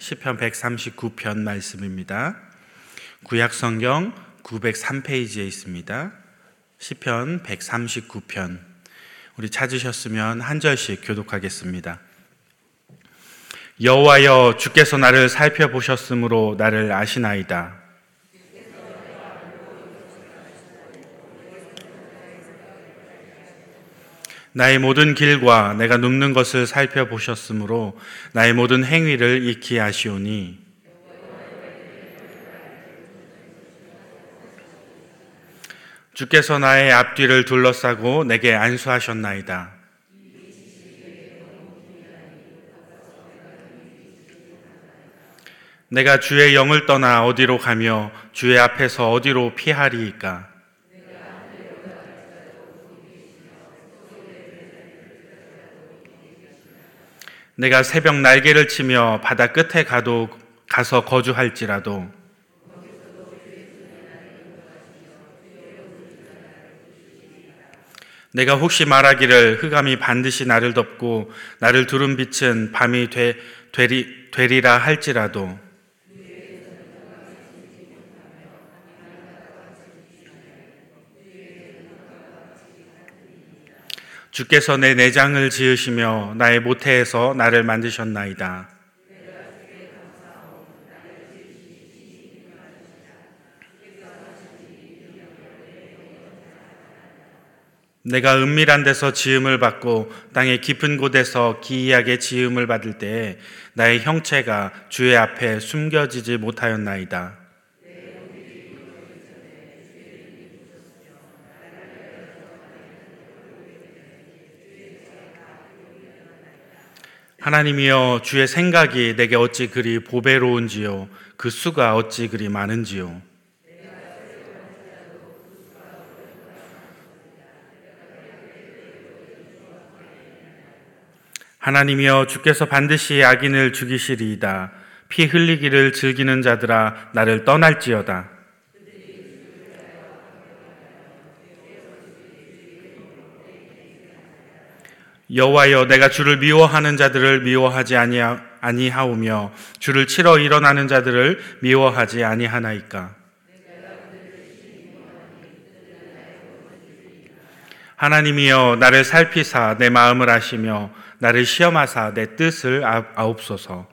시편 139편 말씀입니다. 구약 성경 903페이지에 있습니다. 시편 139편. 우리 찾으셨으면 한 절씩 교독하겠습니다. 여호와여 주께서 나를 살펴보셨으므로 나를 아시나이다. 나의 모든 길과 내가 눕는 것을 살펴보셨으므로 나의 모든 행위를 익히 아시오니 주께서 나의 앞뒤를 둘러싸고 내게 안수하셨나이다. 내가 주의 영을 떠나 어디로 가며 주의 앞에서 어디로 피하리이까? 내가 새벽 날개를 치며 바다 끝에 가도 가서 거주할지라도 내가 혹시 말하기를 흑암이 반드시 나를 덮고 나를 두른 빛은 밤이 되, 되리, 되리라 할지라도 주께서 내 내장을 지으시며 나의 모태에서 나를 만드셨나이다. 내가 은밀한 데서 지음을 받고 땅의 깊은 곳에서 기이하게 지음을 받을 때에 나의 형체가 주의 앞에 숨겨지지 못하였나이다. 하나님이여 주의 생각이 내게 어찌 그리 보배로운지요? 그 수가 어찌 그리 많은지요? 하나님이여 주께서 반드시 악인을 죽이시리이다. 피 흘리기를 즐기는 자들아 나를 떠날지어다 여호와여 내가 주를 미워하는 자들을 미워하지 아니하오며 주를 치러 일어나는 자들을 미워하지 아니하나이까? 하나님이여 나를 살피사 내 마음을 아시며 나를 시험하사 내 뜻을 아옵소서.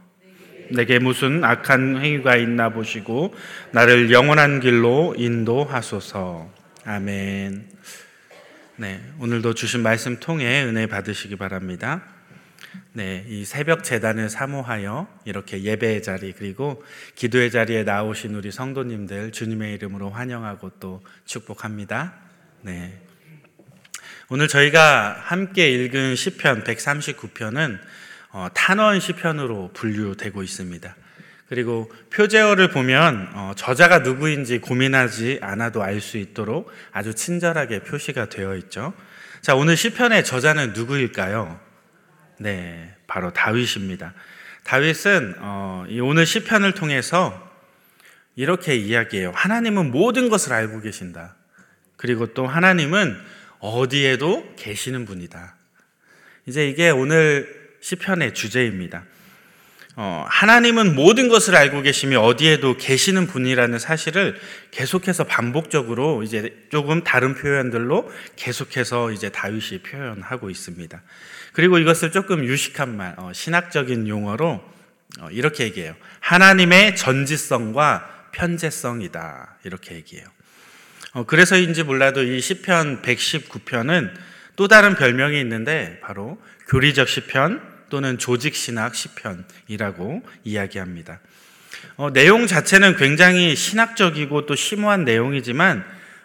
내게 무슨 악한 행위가 있나 보시고 나를 영원한 길로 인도하소서. 아멘. 네, 오늘도 주신 말씀 통해 은혜 받으시기 바랍니다. 네, 이 새벽 재단을 사모하여 이렇게 예배의 자리 그리고 기도의 자리에 나오신 우리 성도님들 주님의 이름으로 환영하고 또 축복합니다. 네. 오늘 저희가 함께 읽은 시편 139편은 어, 탄원 시편으로 분류되고 있습니다. 그리고 표제어를 보면 어, 저자가 누구인지 고민하지 않아도 알 수 있도록 아주 친절하게 표시가 되어 있죠. 자, 오늘 시편의 저자는 누구일까요? 네, 바로 다윗입니다. 다윗은 어, 오늘 시편을 통해서 이렇게 이야기해요. 하나님은 모든 것을 알고 계신다. 그리고 또 하나님은 어디에도 계시는 분이다. 이제 이게 오늘 시편의 주제입니다. 어, 하나님은 모든 것을 알고 계시며 어디에도 계시는 분이라는 사실을 계속해서 반복적으로 이제 조금 다른 표현들로 계속해서 이제 다윗이 표현하고 있습니다. 그리고 이것을 조금 유식한 말, 어, 신학적인 용어로 어, 이렇게 얘기해요. 하나님의 전지성과 편재성이다. 이렇게 얘기해요. 어, 그래서인지 몰라도 이 시편 119편은 또 다른 별명이 있는데 바로 교리적 시편, 또는 조직 신학 시편이라고 이야기합니다. 어, 내용 자체는 굉장히 신학적이고 또 심오한 내용이지만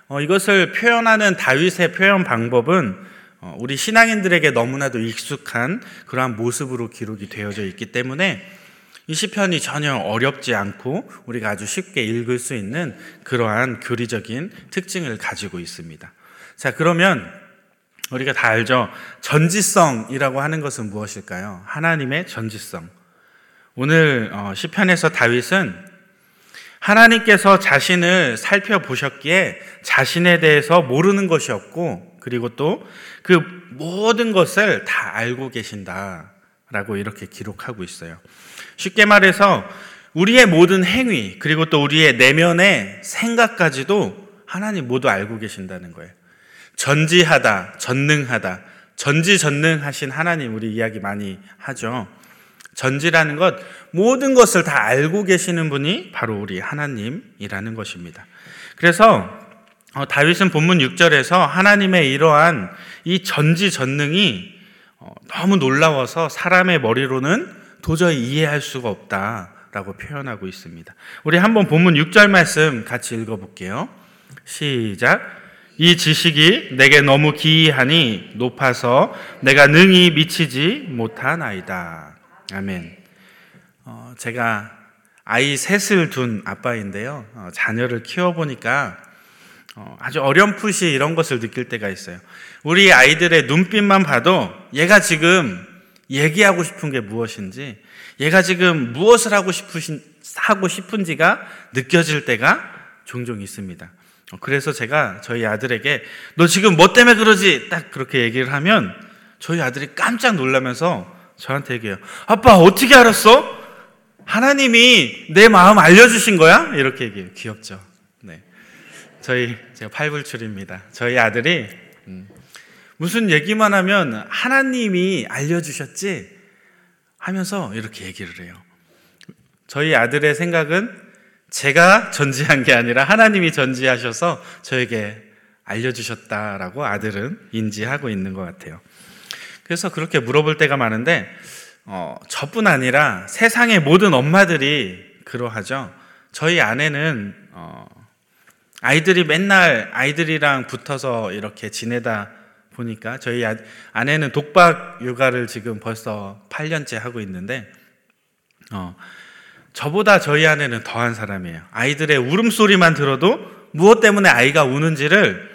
어, 이것을 표현하는 다윗의 표현 방법은 어, 우리 신앙인들에게 너무나도 익숙한 그러한 모습으로 기록이 되어져 있기 때문에 이 시편이 전혀 어렵지 않고 우리가 아주 쉽게 읽을 수 있는 그러한 교리적인 특징을 가지고 있습니다. 자, 그러면 우리가 다 알죠. 전지성이라고 하는 것은 무엇일까요? 하나님의 전지성. 오늘 어, 시편에서 다윗은 하나님께서 자신을 살펴보셨기에 자신에 대해서 모르는 것이 없고 그리고 또 그 모든 것을 다 알고 계신다. 라고 이렇게 기록하고 있어요. 쉽게 말해서 우리의 모든 행위, 그리고 또 우리의 내면의 생각까지도 하나님 모두 알고 계신다는 거예요. 전지하다, 전능하다, 전지전능하신 하나님 우리 이야기 많이 하죠. 전지라는 것 모든 것을 다 알고 계시는 분이 바로 우리 하나님이라는 것입니다. 그래서 어, 다윗은 본문 6절에서 하나님의 이러한 이 전지전능이 어, 너무 놀라워서 사람의 머리로는 도저히 이해할 수가 없다라고 표현하고 있습니다. 우리 한번 본문 6절 말씀 같이 읽어볼게요. 시작. 이 지식이 내게 너무 기이하니 높아서 내가 능히 미치지 못하나이다. 아멘. 어, 제가 아이 셋을 둔 아빠인데요. 어, 자녀를 키워보니까 어, 아주 어렴풋이 이런 것을 느낄 때가 있어요. 우리 아이들의 눈빛만 봐도 얘가 지금 얘기하고 싶은 게 무엇인지, 얘가 지금 무엇을 하고 싶으신, 하고 싶은지가 느껴질 때가 종종 있습니다. 어, 그래서 제가 저희 아들에게 너 지금 뭐 때문에 그러지? 딱 그렇게 얘기를 하면 저희 아들이 깜짝 놀라면서 저한테 얘기해요. 아빠 어떻게 알았어? 하나님이 내 마음 알려주신 거야? 이렇게 얘기해요. 귀엽죠? 네. 저희 제가 팔불출입니다. 저희 아들이 음, 무슨 얘기만 하면 하나님이 알려주셨지 하면서 이렇게 얘기를 해요. 저희 아들의 생각은 제가 전지한 게 아니라 하나님이 전지하셔서 저에게 알려주셨다라고 아들은 인지하고 있는 것 같아요. 그래서 그렇게 물어볼 때가 많은데, 어, 저뿐 아니라 세상의 모든 엄마들이 그러하죠. 저희 아내는, 어, 아이들이 맨날 아이들이랑 붙어서 이렇게 지내다 보니까 저희 아, 아내는 독박 육아를 지금 벌써 8년째 하고 있는데, 어, 저보다 저희 아내는 더한 사람이에요. 아이들의 울음소리만 들어도 무엇 때문에 아이가 우는지를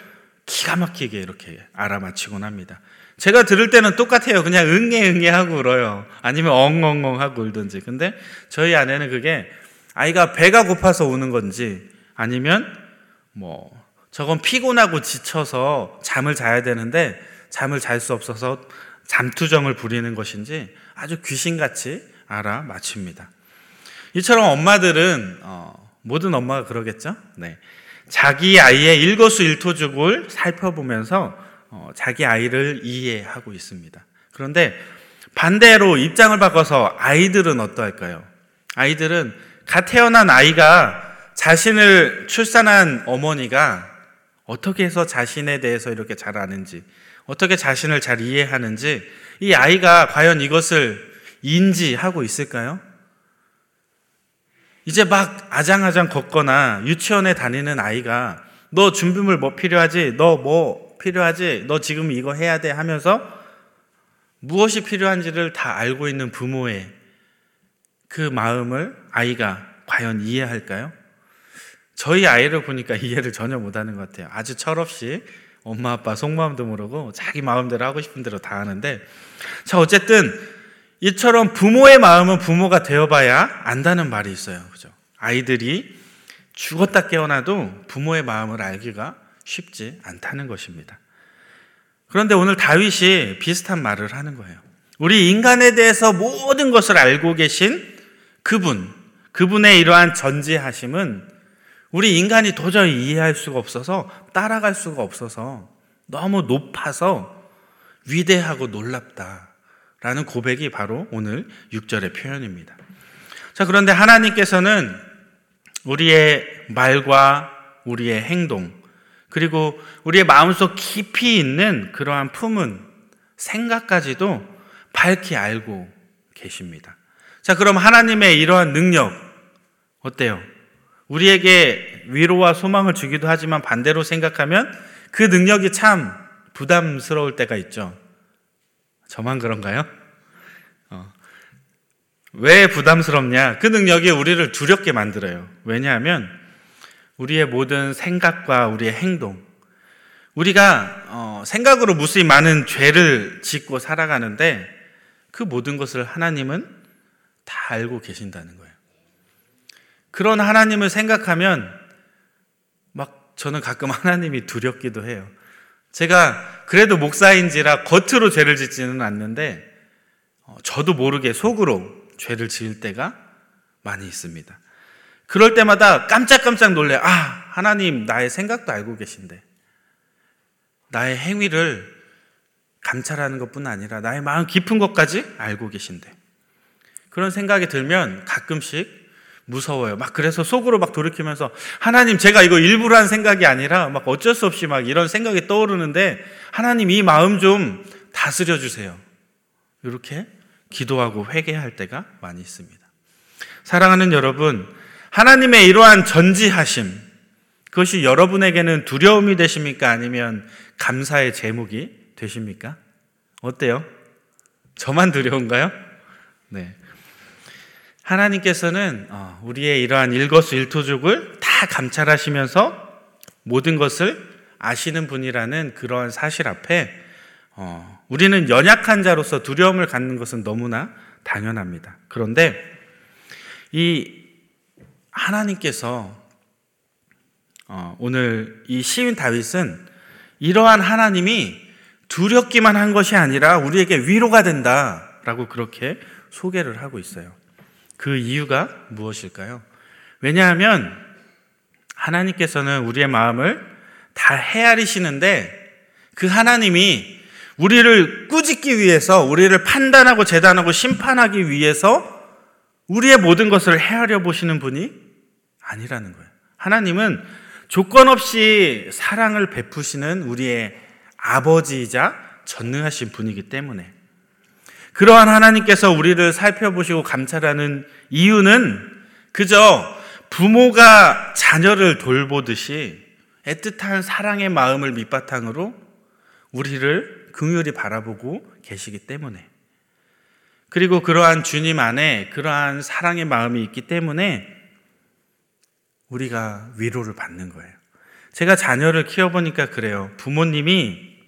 기가 막히게 이렇게 알아맞히곤 합니다. 제가 들을 때는 똑같아요. 그냥 응애 응애 하고 울어요. 아니면 엉엉엉 하고 울든지. 근데 저희 아내는 그게 아이가 배가 고파서 우는 건지 아니면 뭐 저건 피곤하고 지쳐서 잠을 자야 되는데 잠을 잘 수 없어서 잠투정을 부리는 것인지 아주 귀신같이 알아맞힙니다. 이처럼 엄마들은 어, 모든 엄마가 그러겠죠. 네. 자기 아이의 일거수일투족을 살펴보면서 어, 자기 아이를 이해하고 있습니다. 그런데 반대로 입장을 바꿔서 아이들은 어떠할까요? 아이들은 갓 태어난 아이가 자신을 출산한 어머니가 어떻게 해서 자신에 대해서 이렇게 잘 아는지, 어떻게 자신을 잘 이해하는지, 이 아이가 과연 이것을 인지하고 있을까요? 이제 막 아장아장 걷거나 유치원에 다니는 아이가 너 준비물 뭐 필요하지? 너 뭐 필요하지? 너 지금 이거 해야 돼 하면서 무엇이 필요한지를 다 알고 있는 부모의 그 마음을 아이가 과연 이해할까요? 저희 아이를 보니까 이해를 전혀 못하는 것 같아요. 아주 철없이 엄마 아빠 속마음도 모르고 자기 마음대로 하고 싶은 대로 다 하는데 자 어쨌든 이처럼 부모의 마음은 부모가 되어봐야 안다는 말이 있어요. 그죠? 아이들이 죽었다 깨어나도 부모의 마음을 알기가 쉽지 않다는 것입니다. 그런데 오늘 다윗이 비슷한 말을 하는 거예요. 우리 인간에 대해서 모든 것을 알고 계신 그분, 그분의 이러한 전지하심은 우리 인간이 도저히 이해할 수가 없어서 따라갈 수가 없어서 너무 높아서 위대하고 놀랍다. 라는 고백이 바로 오늘 6절의 표현입니다. 자, 그런데 하나님께서는 우리의 말과 우리의 행동, 그리고 우리의 마음속 깊이 있는 그러한 품은 생각까지도 밝히 알고 계십니다. 자, 그럼 하나님의 이러한 능력, 어때요? 우리에게 위로와 소망을 주기도 하지만 반대로 생각하면 그 능력이 참 부담스러울 때가 있죠. 저만 그런가요? 어. 왜 부담스럽냐? 그 능력이 우리를 두렵게 만들어요. 왜냐하면 우리의 모든 생각과 우리의 행동, 우리가 어, 생각으로 무수히 많은 죄를 짓고 살아가는데 그 모든 것을 하나님은 다 알고 계신다는 거예요. 그런 하나님을 생각하면 막 저는 가끔 하나님이 두렵기도 해요. 제가 그래도 목사인지라 겉으로 죄를 짓지는 않는데 어, 저도 모르게 속으로 죄를 지을 때가 많이 있습니다. 그럴 때마다 깜짝깜짝 놀래. 아, 하나님 나의 생각도 알고 계신데. 나의 행위를 감찰하는 것뿐 아니라 나의 마음 깊은 것까지 알고 계신데. 그런 생각이 들면 가끔씩 무서워요. 막 그래서 속으로 막 돌이키면서 하나님 제가 이거 일부러 한 생각이 아니라 막 어쩔 수 없이 막 이런 생각이 떠오르는데 하나님 이 마음 좀 다스려 주세요. 이렇게 기도하고 회개할 때가 많이 있습니다. 사랑하는 여러분, 하나님의 이러한 전지하심, 그것이 여러분에게는 두려움이 되십니까? 아니면 감사의 제목이 되십니까? 어때요? 저만 두려운가요? 네. 하나님께서는 어, 우리의 이러한 일거수일투족을 다 감찰하시면서 모든 것을 아시는 분이라는 그러한 사실 앞에 어, 우리는 연약한 자로서 두려움을 갖는 것은 너무나 당연합니다. 그런데 이 하나님께서 어, 오늘 이 시인 다윗은 이러한 하나님이 두렵기만 한 것이 아니라 우리에게 위로가 된다라고 그렇게 소개를 하고 있어요. 그 이유가 무엇일까요? 왜냐하면 하나님께서는 우리의 마음을 다 헤아리시는데 그 하나님이 우리를 꾸짖기 위해서 우리를 판단하고 재단하고 심판하기 위해서 우리의 모든 것을 헤아려 보시는 분이 아니라는 거예요. 하나님은 조건 없이 사랑을 베푸시는 우리의 아버지이자 전능하신 분이기 때문에 그러한 하나님께서 우리를 살펴보시고 감찰하는 이유는 그저 부모가 자녀를 돌보듯이 애틋한 사랑의 마음을 밑바탕으로 우리를 긍휼히 바라보고 계시기 때문에 그리고 그러한 주님 안에 그러한 사랑의 마음이 있기 때문에 우리가 위로를 받는 거예요. 제가 자녀를 키워보니까 그래요. 부모님이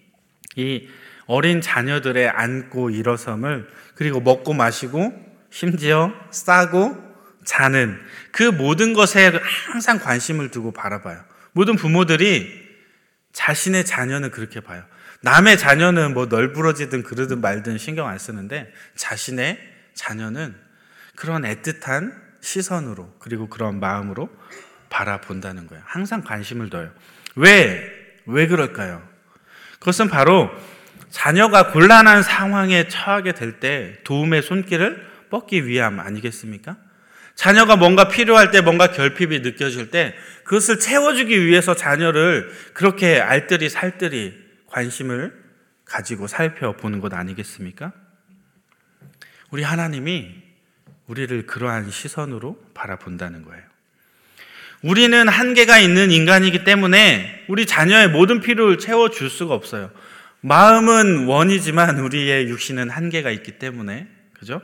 이 어린 자녀들의 안고 일어섬을 그리고 먹고 마시고 심지어 싸고 자는 그 모든 것에 항상 관심을 두고 바라봐요. 모든 부모들이 자신의 자녀는 그렇게 봐요. 남의 자녀는 뭐 널브러지든 그러든 말든 신경 안 쓰는데 자신의 자녀는 그런 애틋한 시선으로 그리고 그런 마음으로 바라본다는 거예요. 항상 관심을 둬요. 왜? 왜 그럴까요? 그것은 바로 자녀가 곤란한 상황에 처하게 될 때 도움의 손길을 뻗기 위함 아니겠습니까? 자녀가 뭔가 필요할 때 뭔가 결핍이 느껴질 때 그것을 채워주기 위해서 자녀를 그렇게 알뜰히 살뜰히 관심을 가지고 살펴보는 것 아니겠습니까? 우리 하나님이 우리를 그러한 시선으로 바라본다는 거예요. 우리는 한계가 있는 인간이기 때문에 우리 자녀의 모든 필요를 채워줄 수가 없어요. 마음은 원이지만 우리의 육신은 한계가 있기 때문에, 그죠?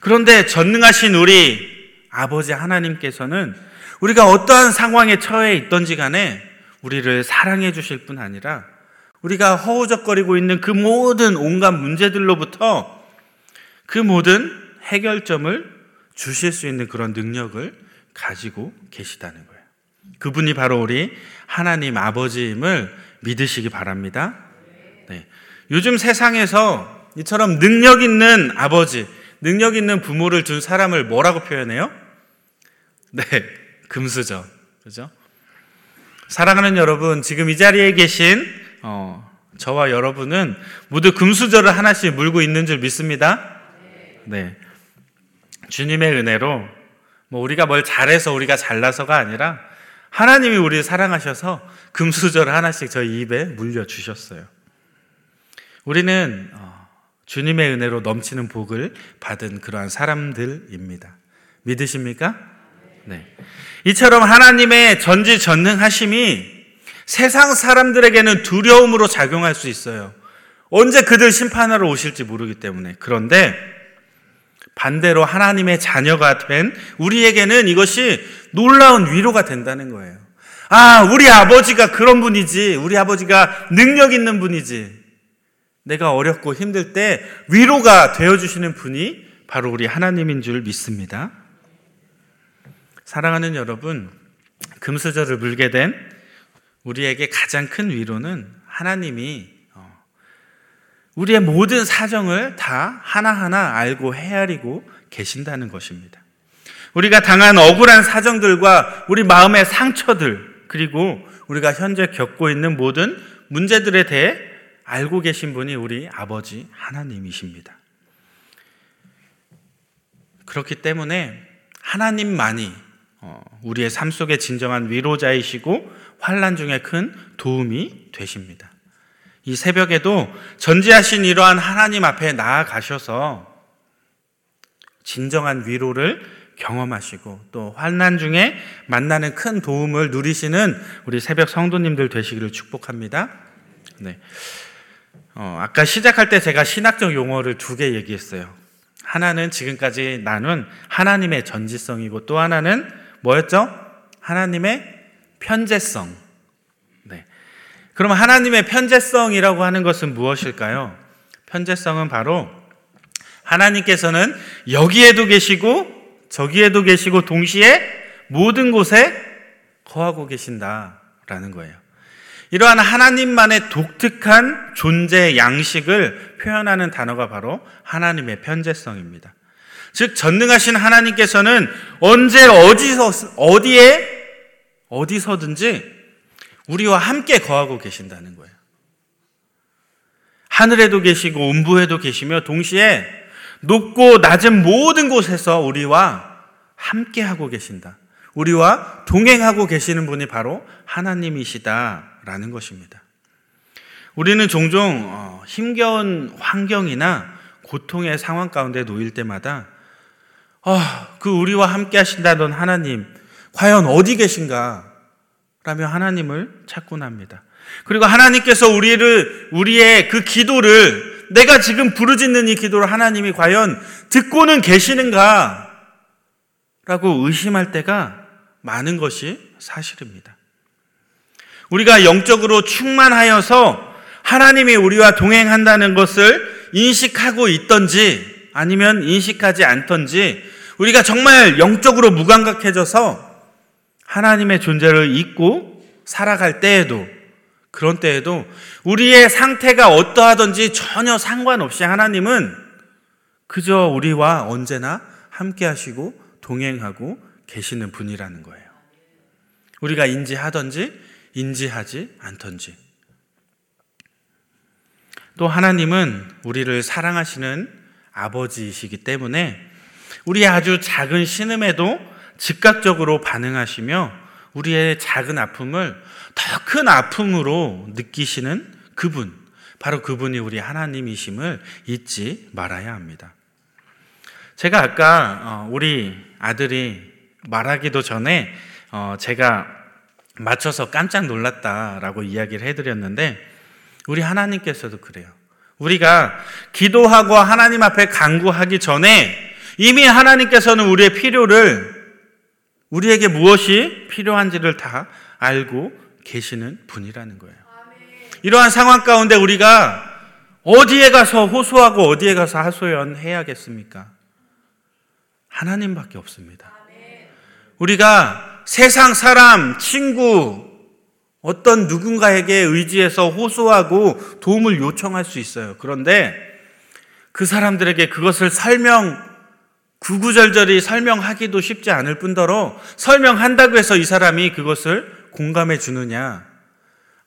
그런데 전능하신 우리 아버지 하나님께서는 우리가 어떠한 상황에 처해 있던지 간에 우리를 사랑해 주실 뿐 아니라 우리가 허우적거리고 있는 그 모든 온갖 문제들로부터 그 모든 해결점을 주실 수 있는 그런 능력을 가지고 계시다는 거예요. 그분이 바로 우리 하나님 아버지임을 믿으시기 바랍니다. 네. 요즘 세상에서 이처럼 능력 있는 아버지, 능력 있는 부모를 둔 사람을 뭐라고 표현해요? 네, 금수저. 그죠? 사랑하는 여러분, 지금 이 자리에 계신 어, 저와 여러분은 모두 금수저를 하나씩 물고 있는 줄 믿습니다. 네. 주님의 은혜로 뭐 우리가 뭘 잘해서 우리가 잘나서가 아니라 하나님이 우리를 사랑하셔서 금수저를 하나씩 저희 입에 물려 주셨어요. 우리는 어, 주님의 은혜로 넘치는 복을 받은 그러한 사람들입니다. 믿으십니까? 네. 이처럼 하나님의 전지전능하심이 세상 사람들에게는 두려움으로 작용할 수 있어요. 언제 그들 심판하러 오실지 모르기 때문에. 그런데 반대로 하나님의 자녀가 된 우리에게는 이것이 놀라운 위로가 된다는 거예요. 아, 우리 아버지가 그런 분이지. 우리 아버지가 능력 있는 분이지. 내가 어렵고 힘들 때 위로가 되어주시는 분이 바로 우리 하나님인 줄 믿습니다. 사랑하는 여러분, 금수저를 물게 된 우리에게 가장 큰 위로는 하나님이 어, 우리의 모든 사정을 다 하나하나 알고 헤아리고 계신다는 것입니다. 우리가 당한 억울한 사정들과 우리 마음의 상처들, 그리고 우리가 현재 겪고 있는 모든 문제들에 대해 알고 계신 분이 우리 아버지 하나님이십니다. 그렇기 때문에 하나님만이 어, 우리의 삶 속에 진정한 위로자이시고 환란 중에 큰 도움이 되십니다. 이 새벽에도 전지하신 이러한 하나님 앞에 나아가셔서 진정한 위로를 경험하시고 또 환난 중에 만나는 큰 도움을 누리시는 우리 새벽 성도님들 되시기를 축복합니다. 네. 어, 아까 시작할 때 제가 신학적 용어를 두 개 얘기했어요. 하나는 지금까지 나눈 하나님의 전지성이고 또 하나는 뭐였죠? 하나님의 편재성. 네. 그럼 하나님의 편재성이라고 하는 것은 무엇일까요? 편재성은 바로 하나님께서는 여기에도 계시고 저기에도 계시고 동시에 모든 곳에 거하고 계신다라는 거예요. 이러한 하나님만의 독특한 존재 양식을 표현하는 단어가 바로 하나님의 편재성입니다. 즉 전능하신 하나님께서는 언제 어디서 어디에 어디서든지 우리와 함께 거하고 계신다는 거예요. 하늘에도 계시고 음부에도 계시며 동시에 높고 낮은 모든 곳에서 우리와 함께 하고 계신다. 우리와 동행하고 계시는 분이 바로 하나님이시다 라는 것입니다. 우리는 종종 어, 힘겨운 환경이나 고통의 상황 가운데 놓일 때마다 아, 그 우리와 함께 하신다던 하나님 과연 어디 계신가? 라며 하나님을 찾곤 합니다. 그리고 하나님께서 우리를 우리의 그 기도를 내가 지금 부르짖는 이 기도를 하나님이 과연 듣고는 계시는가? 라고 의심할 때가 많은 것이 사실입니다. 우리가 영적으로 충만하여서 하나님이 우리와 동행한다는 것을 인식하고 있던지 아니면 인식하지 않던지 우리가 정말 영적으로 무감각해져서 하나님의 존재를 잊고 살아갈 때에도 그런 때에도 우리의 상태가 어떠하든지 전혀 상관없이 하나님은 그저 우리와 언제나 함께 하시고 동행하고 계시는 분이라는 거예요. 우리가 인지하든지 인지하지 않던지. 또 하나님은 우리를 사랑하시는 아버지이시기 때문에 우리의 아주 작은 신음에도 즉각적으로 반응하시며 우리의 작은 아픔을 더 큰 아픔으로 느끼시는 그분, 바로 그분이 우리 하나님이심을 잊지 말아야 합니다. 제가 아까 어, 우리 아들이 말하기도 전에 어, 제가 맞춰서 깜짝 놀랐다라고 이야기를 해드렸는데 우리 하나님께서도 그래요. 우리가 기도하고 하나님 앞에 간구하기 전에 이미 하나님께서는 우리의 필요를 우리에게 무엇이 필요한지를 다 알고 계시는 분이라는 거예요. 이러한 상황 가운데 우리가 어디에 가서 호소하고 어디에 가서 하소연해야겠습니까? 하나님밖에 없습니다. 우리가 세상 사람, 친구, 어떤 누군가에게 의지해서 호소하고 도움을 요청할 수 있어요. 그런데 그 사람들에게 그것을 설명, 구구절절히 설명하기도 쉽지 않을 뿐더러 설명한다고 해서 이 사람이 그것을 공감해 주느냐,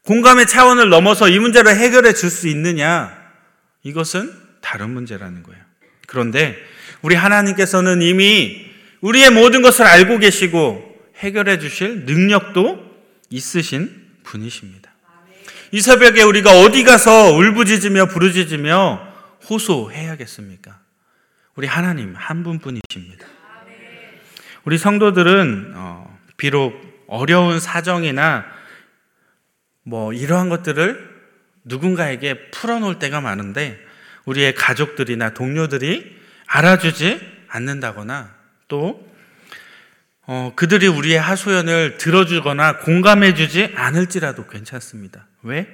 공감의 차원을 넘어서 이 문제를 해결해 줄 수 있느냐, 이것은 다른 문제라는 거예요. 그런데 우리 하나님께서는 이미 우리의 모든 것을 알고 계시고 해결해 주실 능력도 있으신 분이십니다. 이 새벽에 우리가 어디 가서 울부짖으며 부르짖으며 호소해야겠습니까? 우리 하나님 한 분뿐이십니다. 우리 성도들은 어, 비록 어려운 사정이나 뭐 이러한 것들을 누군가에게 풀어놓을 때가 많은데 우리의 가족들이나 동료들이 알아주지 않는다거나 또 어, 그들이 우리의 하소연을 들어주거나 공감해주지 않을지라도 괜찮습니다. 왜?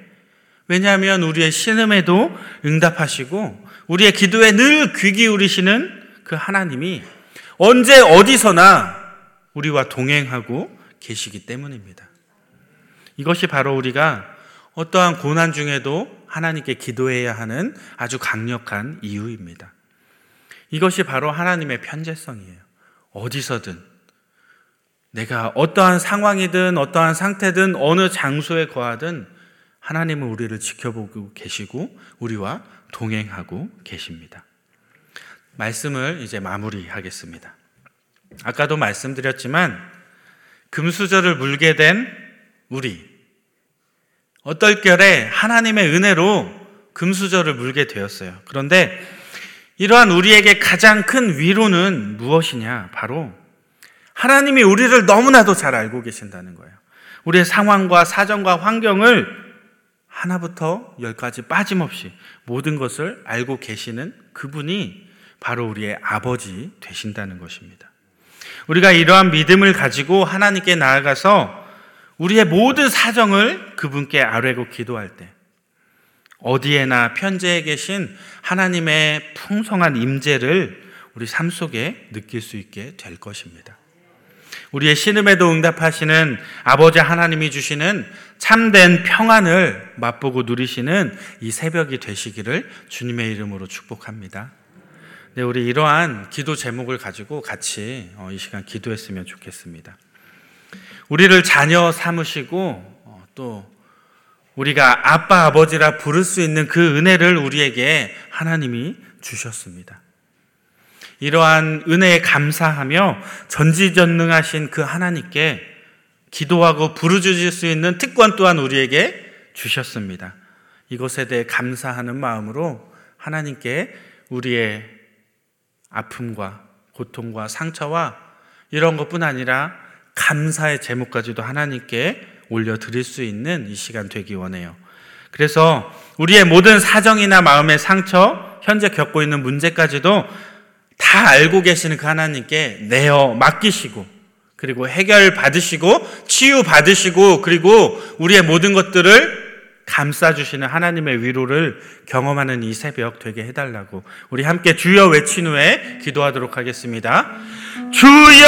왜냐하면 우리의 신음에도 응답하시고 우리의 기도에 늘 귀 기울이시는 그 하나님이 언제 어디서나 우리와 동행하고 계시기 때문입니다. 이것이 바로 우리가 어떠한 고난 중에도 하나님께 기도해야 하는 아주 강력한 이유입니다. 이것이 바로 하나님의 편재성이에요. 어디서든 내가 어떠한 상황이든 어떠한 상태든 어느 장소에 거하든 하나님은 우리를 지켜보고 계시고 우리와 동행하고 계십니다. 말씀을 이제 마무리하겠습니다. 아까도 말씀드렸지만 금수저를 물게 된 우리 어떨결에 하나님의 은혜로 금수저를 물게 되었어요. 그런데 이러한 우리에게 가장 큰 위로는 무엇이냐? 바로 하나님이 우리를 너무나도 잘 알고 계신다는 거예요. 우리의 상황과 사정과 환경을 하나부터 열까지 빠짐없이 모든 것을 알고 계시는 그분이 바로 우리의 아버지 되신다는 것입니다. 우리가 이러한 믿음을 가지고 하나님께 나아가서 우리의 모든 사정을 그분께 아뢰고 기도할 때 어디에나 편재에 계신 하나님의 풍성한 임재를 우리 삶 속에 느낄 수 있게 될 것입니다. 우리의 신음에도 응답하시는 아버지 하나님이 주시는 참된 평안을 맛보고 누리시는 이 새벽이 되시기를 주님의 이름으로 축복합니다. 네, 우리 이러한 기도 제목을 가지고 같이 어, 이 시간 기도했으면 좋겠습니다. 우리를 자녀 삼으시고 어, 또 우리가 아빠 아버지라 부를 수 있는 그 은혜를 우리에게 하나님이 주셨습니다. 이러한 은혜에 감사하며 전지전능하신 그 하나님께 기도하고 부르짖을 수 있는 특권 또한 우리에게 주셨습니다. 이것에 대해 감사하는 마음으로 하나님께 우리의 아픔과 고통과 상처와 이런 것뿐 아니라 감사의 제목까지도 하나님께 올려드릴 수 있는 이 시간 되기 원해요. 그래서 우리의 모든 사정이나 마음의 상처, 현재 겪고 있는 문제까지도 다 알고 계시는 그 하나님께 내어 맡기시고 그리고 해결 받으시고 치유 받으시고 그리고 우리의 모든 것들을 감싸 주시는 하나님의 위로를 경험하는 이 새벽 되게 해 달라고 우리 함께 주여 외친 후에 기도하도록 하겠습니다. 주여!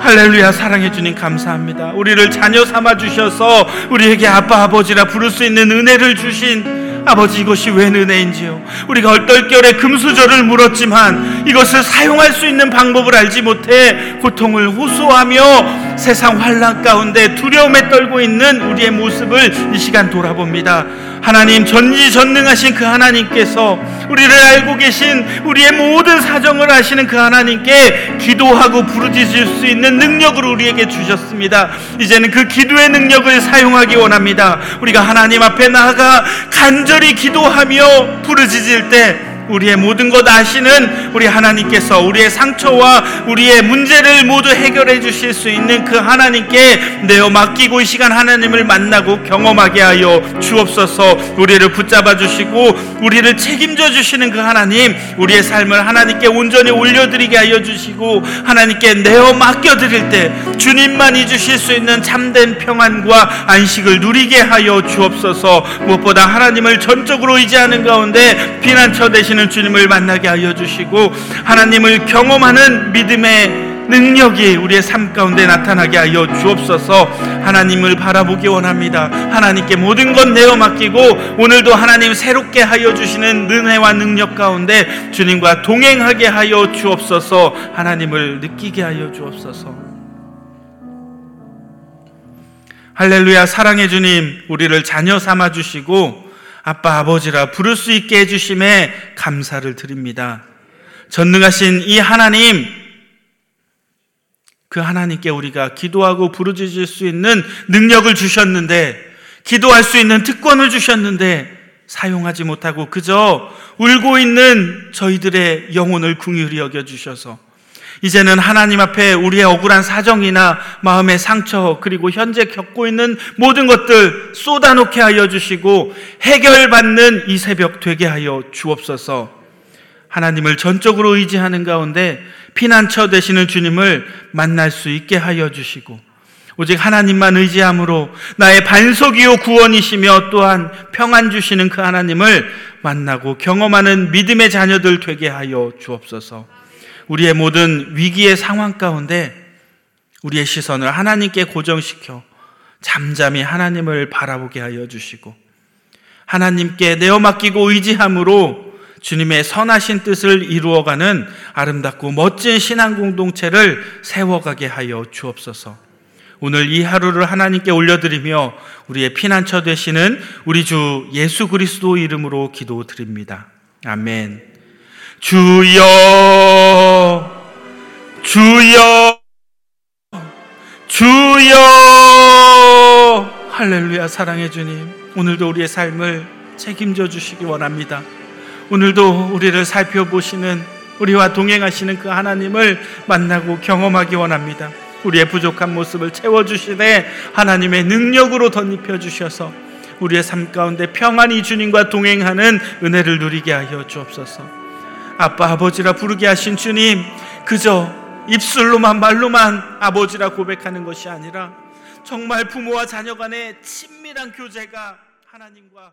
할렐루야 사랑해 주님 감사합니다. 우리를 자녀 삼아 주셔서 우리에게 아빠 아버지라 부를 수 있는 은혜를 주신 아버지 이것이 웬 은혜인지요. 우리가 얼떨결에 금수저를 물었지만 이것을 사용할 수 있는 방법을 알지 못해 고통을 호소하며 세상 환란 가운데 두려움에 떨고 있는 우리의 모습을 이 시간 돌아봅니다. 하나님 전지전능하신 그 하나님께서 우리를 알고 계신 우리의 모든 사정을 아시는 그 하나님께 기도하고 부르짖을 수 있는 능력을 우리에게 주셨습니다. 이제는 그 기도의 능력을 사용하기 원합니다. 우리가 하나님 앞에 나아가 간절히 기도하며 부르짖을 때 우리의 모든 것 아시는 우리 하나님께서 우리의 상처와 우리의 문제를 모두 해결해 주실 수 있는 그 하나님께 내어 맡기고 이 시간 하나님을 만나고 경험하게 하여 주옵소서. 우리를 붙잡아 주시고 우리를 책임져 주시는 그 하나님 우리의 삶을 하나님께 온전히 올려드리게 하여 주시고 하나님께 내어 맡겨드릴 때 주님만이 주실 수 있는 참된 평안과 안식을 누리게 하여 주옵소서. 무엇보다 하나님을 전적으로 의지하는 가운데 피난처 되시는 하시는 주님을 만나게 하여 주시고 하나님을 경험하는 믿음의 능력이 우리의 삶 가운데 나타나게 하여 주옵소서. 하나님을 바라보기 원합니다. 하나님께 모든 것 내어 맡기고 오늘도 하나님 새롭게 하여 주시는 은혜와 능력 가운데 주님과 동행하게 하여 주옵소서. 하나님을 느끼게 하여 주옵소서. 할렐루야 사랑해 주님 우리를 자녀 삼아 주시고 아빠 아버지라 부를 수 있게 해주심에 감사를 드립니다. 전능하신 이 하나님, 그 하나님께 우리가 기도하고 부르짖을 수 있는 능력을 주셨는데, 기도할 수 있는 특권을 주셨는데, 사용하지 못하고 그저 울고 있는 저희들의 영혼을 궁휼히 여겨주셔서, 이제는 하나님 앞에 우리의 억울한 사정이나 마음의 상처 그리고 현재 겪고 있는 모든 것들 쏟아놓게 하여 주시고 해결받는 이 새벽 되게 하여 주옵소서. 하나님을 전적으로 의지하는 가운데 피난처 되시는 주님을 만날 수 있게 하여 주시고 오직 하나님만 의지함으로 나의 반석이요 구원이시며 또한 평안 주시는 그 하나님을 만나고 경험하는 믿음의 자녀들 되게 하여 주옵소서. 우리의 모든 위기의 상황 가운데 우리의 시선을 하나님께 고정시켜 잠잠히 하나님을 바라보게 하여 주시고 하나님께 내어 맡기고 의지함으로 주님의 선하신 뜻을 이루어가는 아름답고 멋진 신앙 공동체를 세워가게 하여 주옵소서. 오늘 이 하루를 하나님께 올려드리며 우리의 피난처 되시는 우리 주 예수 그리스도 이름으로 기도드립니다. 아멘. 주여, 주여, 주여, 할렐루야, 사랑해 주님. 오늘도 우리의 삶을 책임져 주시기 원합니다. 오늘도 우리를 살펴보시는 우리와 동행하시는 그 하나님을 만나고 경험하기 원합니다. 우리의 부족한 모습을 채워주시되 하나님의 능력으로 덧입혀 주셔서 우리의 삶 가운데 평안히 주님과 동행하는 은혜를 누리게 하여 주옵소서. 아빠 아버지라 부르게 하신 주님 그저 입술로만 말로만 아버지라 고백하는 것이 아니라 정말 부모와 자녀 간의 친밀한 교제가 하나님과